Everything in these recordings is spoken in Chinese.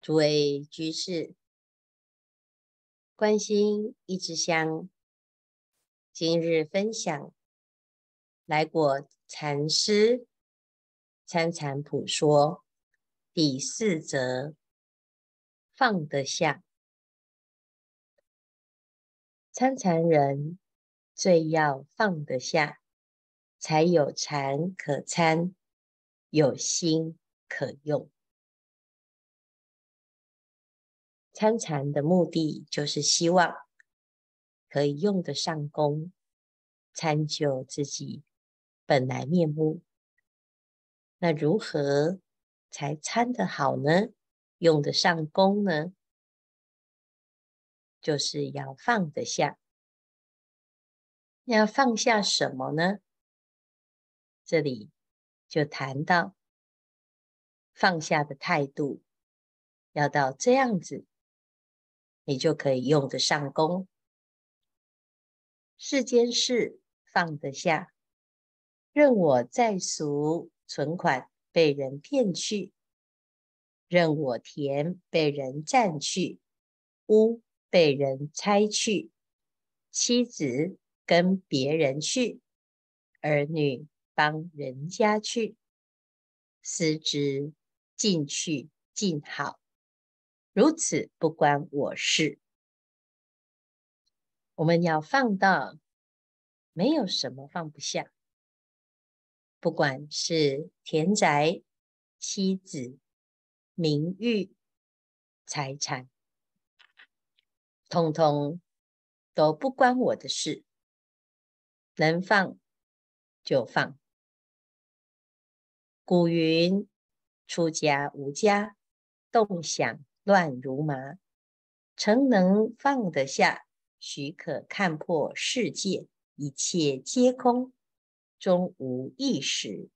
诸位居士，关心一枝香，今日分享来果禅师参禅普说第四则，放得下。参禅人最要放得下，才有禅可参，有心可用。参禅的目的就是希望可以用得上功，参就自己本来面目。那如何才参得好呢？用得上功呢？就是要放得下。要放下什么呢？这里就谈到放下的态度，要到这样子。你就可以用得上功。世间事放得下，任我在俗存款被人骗去，任我田被人占去，屋被人拆去，妻子跟别人去，儿女帮人家去，思之尽去尽好。如此不关我事，我们要放到没有什么放不下，不管是田宅、妻子、名誉、财产，通通都不关我的事，能放就放。古云：出家无家，动想。乱如麻，诚能放得下，许可看破世界，一切皆空，终无一实。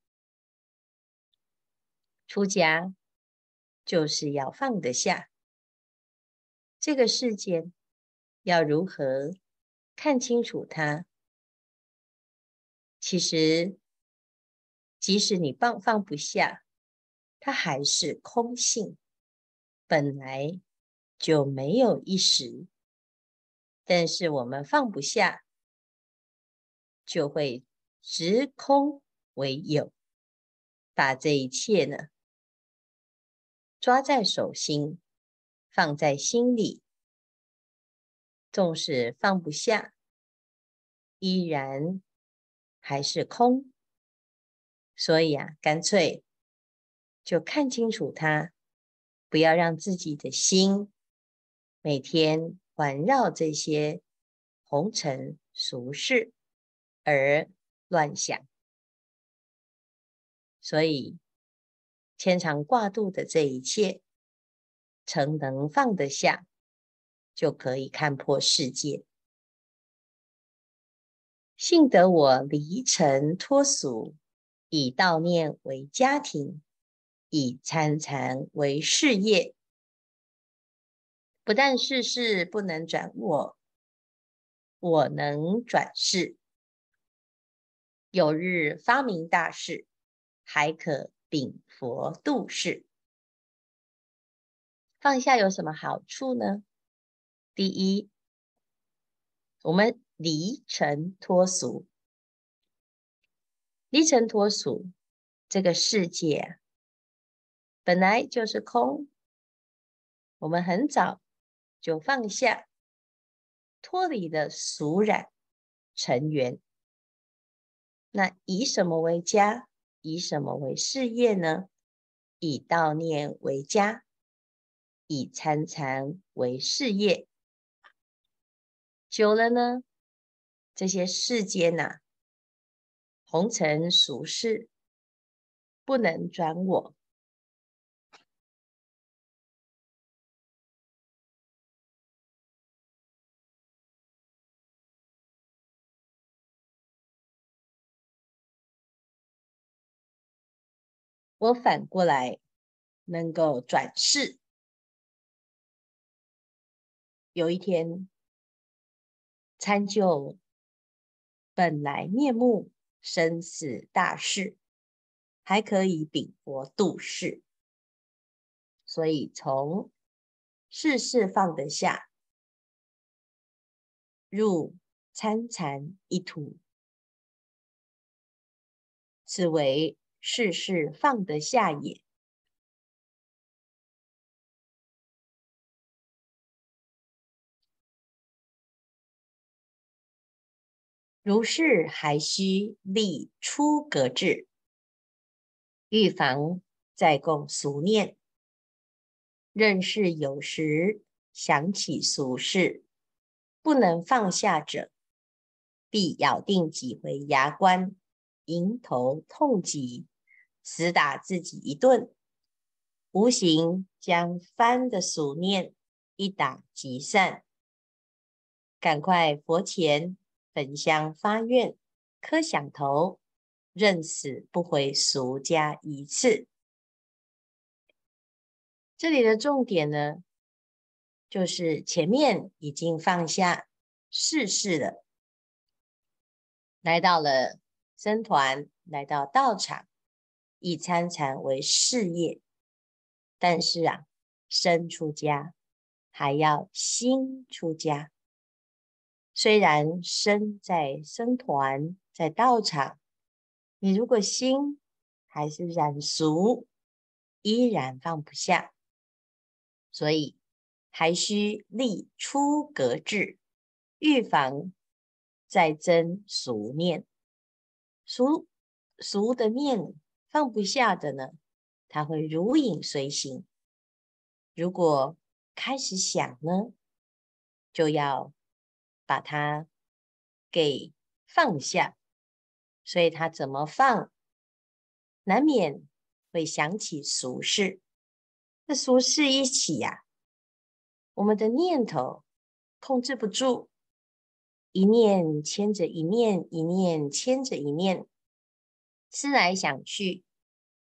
出家就是要放得下，这个世间要如何看清楚它？其实，即使你放放不下，它还是空性。本来就没有一时，但是我们放不下，就会执空为有，把这一切呢抓在手心，放在心里，纵使放不下，依然还是空。所以啊，干脆就看清楚它。不要让自己的心每天环绕这些红尘俗事而乱想，所以牵肠挂肚的这一切，诚能放得下，就可以看破世界。幸得我离尘脱俗，以道念为家庭。以参禅为事业，不但世事不能转我，我能转世。有日发明大事，还可禀佛度世。放下有什么好处呢？第一，我们离尘脱俗，离尘脱俗，这个世界。本来就是空，我们很早就放下，脱离了俗染尘缘。那以什么为家？以什么为事业呢？以道念为家，以参禅为事业。久了呢，这些世间呐、红尘俗事不能转我。我反过来能够转世，有一天参究本来面目、生死大事，还可以禀佛度世。所以从事事放得下，入参禅一途，此为事事放得下也。如是还须立初格志，预防再共俗念。任是有时想起俗事，不能放下者，必咬定几回牙关，迎头痛击，死打自己一顿，无形将翻的俗念一打即散。赶快佛前。焚香发愿，磕响头，认死不回俗家一次。这里的重点呢，就是前面已经放下世事了，来到了僧团，来到道场，以参禅为事业。但是啊，身出家还要心出家。虽然身在僧团，在道场，你如果心还是染俗，依然放不下，所以还需立初格志，预防再增俗念。俗俗的念放不下的呢，它会如影随形。如果开始想呢，就要。把它给放下，所以他怎么放，难免会想起俗事。那俗事一起呀、我们的念头控制不住，一念牵着一念，一念牵着一念，思来想去，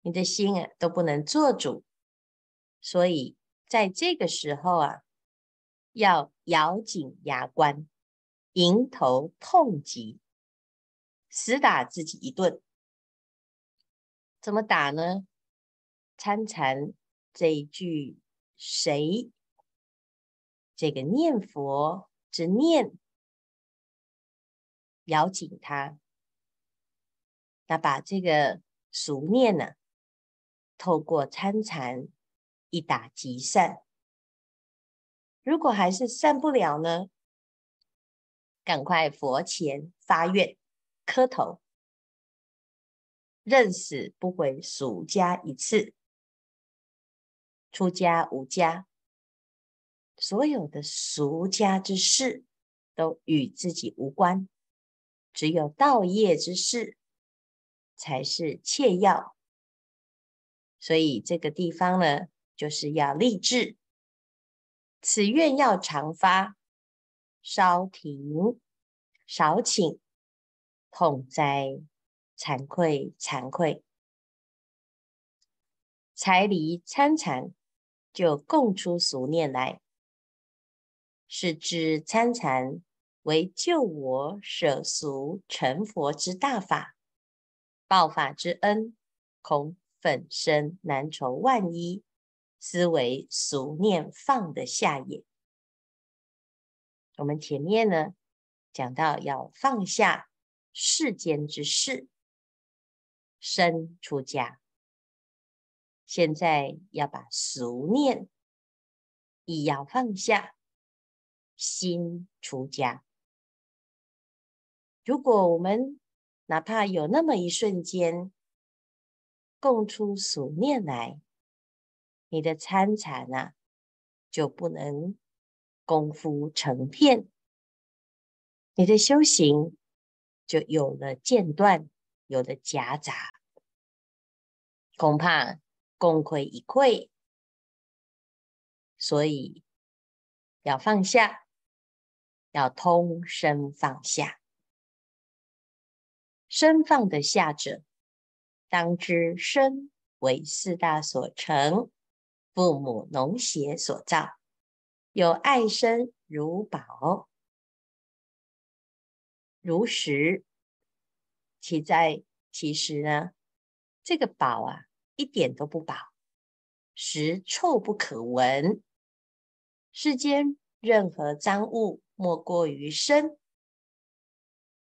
你的心啊都不能做主。所以在这个时候啊，要咬紧牙关。迎头痛击，死打自己一顿。怎么打呢？参禅这一句“谁”，这个念佛之念，咬紧它。那把这个俗念呢，透过参禅一打即散。如果还是散不了呢？赶快佛前发愿，磕头，认死不回俗家一次。出家无家，所有的俗家之事都与自己无关，只有道业之事才是切要。所以这个地方呢，就是要立志，此愿要常发。稍停，少请，痛哉，惭愧，惭愧！才离参禅，就供出俗念来，是知参禅为救我舍俗成佛之大法，报法之恩，恐粉身难酬万一，斯为俗念放得下也。我们前面呢讲到要放下世间之事，身出家。现在要把俗念亦要放下，心出家。如果我们哪怕有那么一瞬间供出俗念来，你的参禅啊就不能。功夫成片，你的修行就有了间断，有了夹杂，恐怕功亏一篑。所以要放下，要通身放下。身放得下者，当知身为四大所成，父母脓血所造。有爱身如宝，如实。其在其实呢，这个宝啊，一点都不宝，实臭不可闻。世间任何脏物，莫过于身。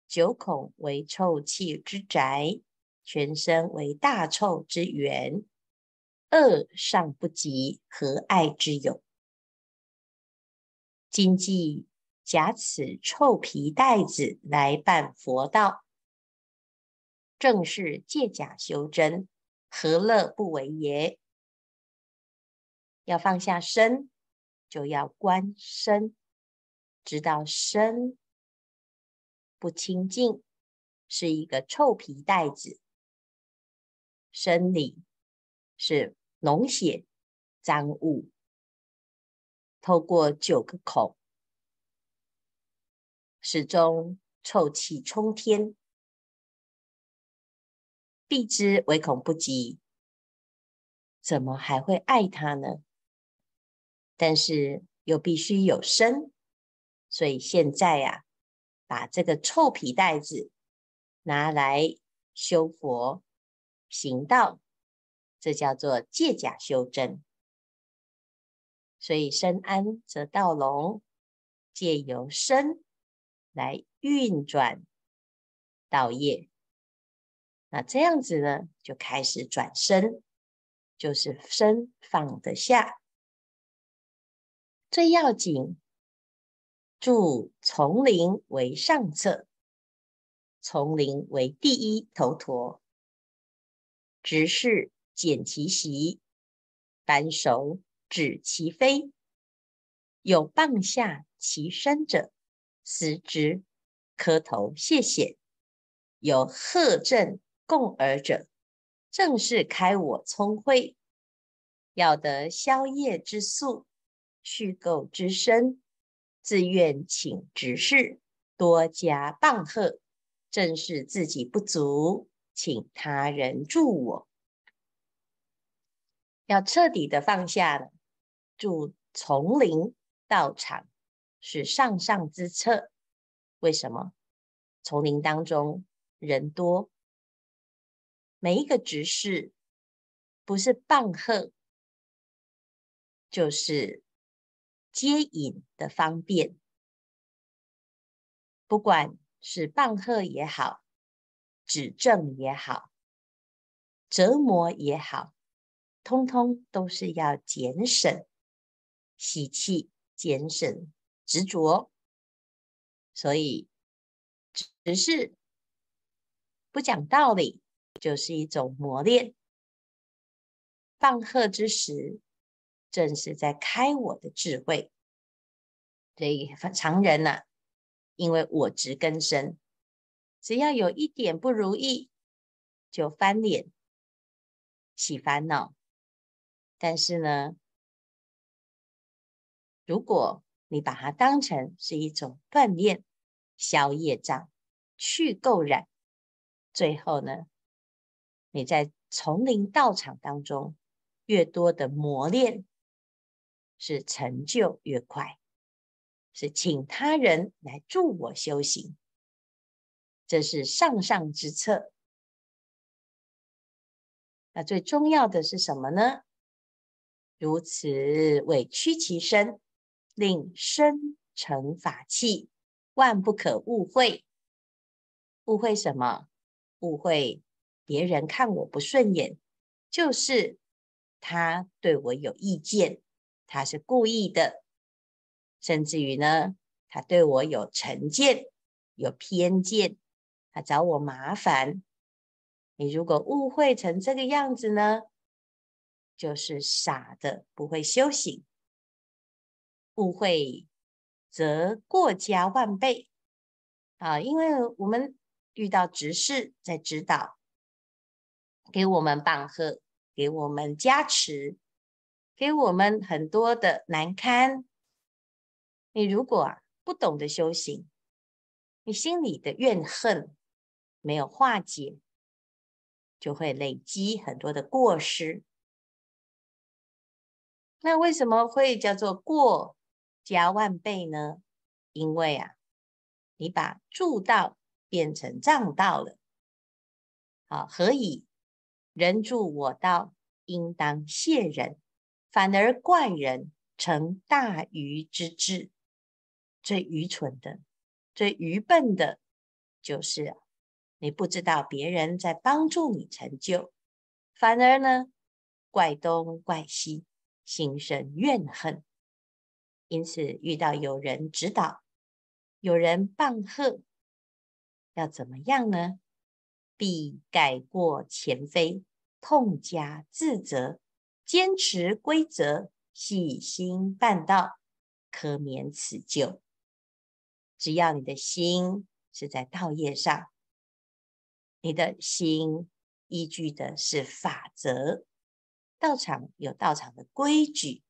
九孔为臭气之宅，全身为大臭之源。恶尚不及，何爱之有？今既假此臭皮袋子来办佛道，正是借假修真，何乐不为也？要放下身，就要观身，知道身。不清净，是一个臭皮袋子，生理是脓血脏物，透过九个孔，始终臭气冲天，避之唯恐不及，怎么还会爱他呢？但是又必须有身，所以现在呀、啊。把这个臭皮袋子拿来修佛行道，这叫做借假修真。所以身安则道隆，借由身来运转道业。那这样子呢，就开始转身，就是身放得下，最要紧。住丛林为上策，丛林为第一头陀。执事检其习，扳手指其非。有棒下其身者，思之，磕头谢谢；有贺正共尔者，正是开我聪慧。要得宵夜之宿，去垢之身。自愿请执事多加棒喝，正是自己不足，请他人助我。要彻底的放下了，住丛林道场是上上之策。为什么？丛林当中人多，每一个执事不是棒喝，就是。接引的方便，不管是棒喝也好，指正也好，折磨也好，通通都是要减省喜气，减省执着。所以，只是不讲道理，就是一种磨练。棒喝之时。正是在开我的智慧，所以常人呢、啊，因为我执根深，只要有一点不如意，就翻脸起烦恼。但是呢，如果你把它当成是一种锻炼，消业障、去垢染，最后呢，你在丛林道场当中越多的磨练。是成就越快，是请他人来助我修行，这是上上之策。那最重要的是什么呢？如此委屈其身，令身成法器，万不可误会。误会什么？误会别人看我不顺眼，就是他对我有意见。他是故意的，甚至于呢，他对我有成见、有偏见，他找我麻烦。你如果误会成这个样子呢，就是傻的，不会修行。误会则过加万倍啊！因为我们遇到执事在指导，给我们棒喝，给我们加持。给我们很多的难堪。你如果不懂得修行，你心里的怨恨没有化解，就会累积很多的过失。那为什么会叫做过加万倍呢？因为啊，你把助道变成障道了。好，何以人助我道，应当谢人。反而怪人成大愚之智。最愚蠢的、最愚笨的，就是你不知道别人在帮助你成就，反而呢，怪东怪西，心生怨恨。因此，遇到有人指导、有人棒喝，要怎么样呢？必改过前非，痛加自责，坚持规则，细心办道，可免此咎。只要你的心是在道业上，你的心依据的是法则，道场有道场的规矩。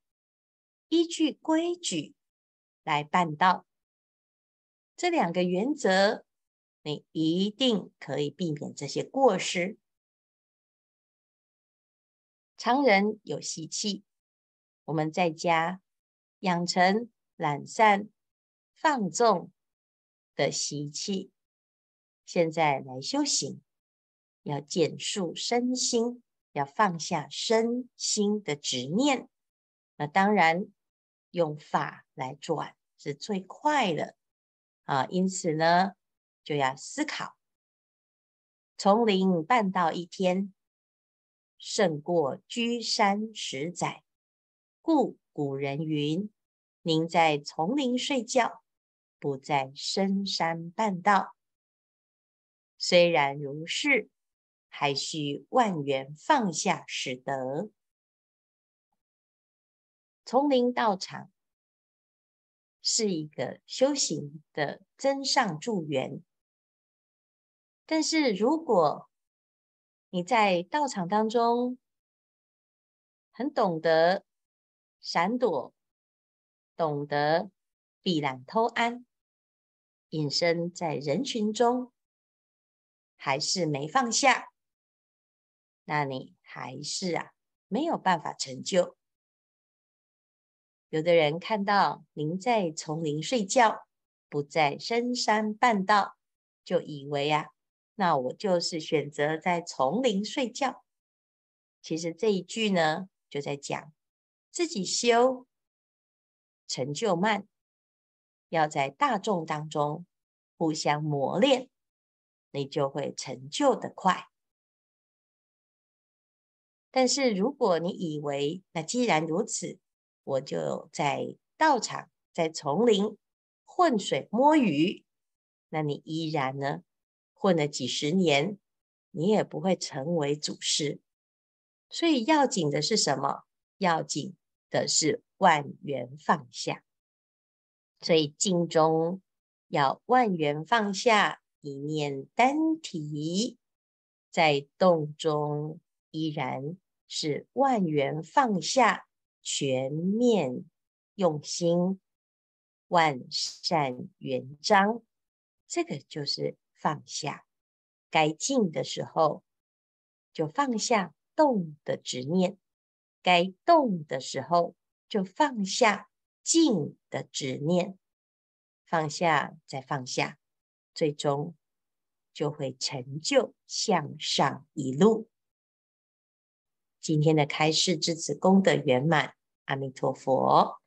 依据规矩来办道，这两个原则，你一定可以避免这些过失。常人有习气，我们在家养成懒散放纵的习气，现在来修行，要减束身心，要放下身心的执念。那当然。用法来转是最快的啊，因此呢，就要思考。从零办到一天，胜过居山十载。故古人云：“宁在丛林睡觉，不在深山办道。”虽然如是，还需万缘放下始得。丛林道场是一个修行的增上助缘，但是如果你在道场当中很懂得闪躲，懂得避懒偷安，隐身在人群中，还是没放下，那你还是啊没有办法成就。有的人看到您在丛林睡觉，不在深山半道，就以为啊，那我就是选择在丛林睡觉。其实这一句呢，就在讲自己修成就慢，要在大众当中互相磨练，你就会成就的快。但是如果你以为，那既然如此，我就在道场，在丛林混水摸鱼，那你依然呢，混了几十年，你也不会成为祖师。所以要紧的是什么？要紧的是万缘放下。所以静中要万缘放下，一念单提，在动中依然是万缘放下。全面用心，万善圆彰，这个就是放下。该静的时候，就放下动的执念；该动的时候，就放下静的执念。放下再放下，最终就会成就向上一路。今天的开示至此功德圆满。阿弥陀佛。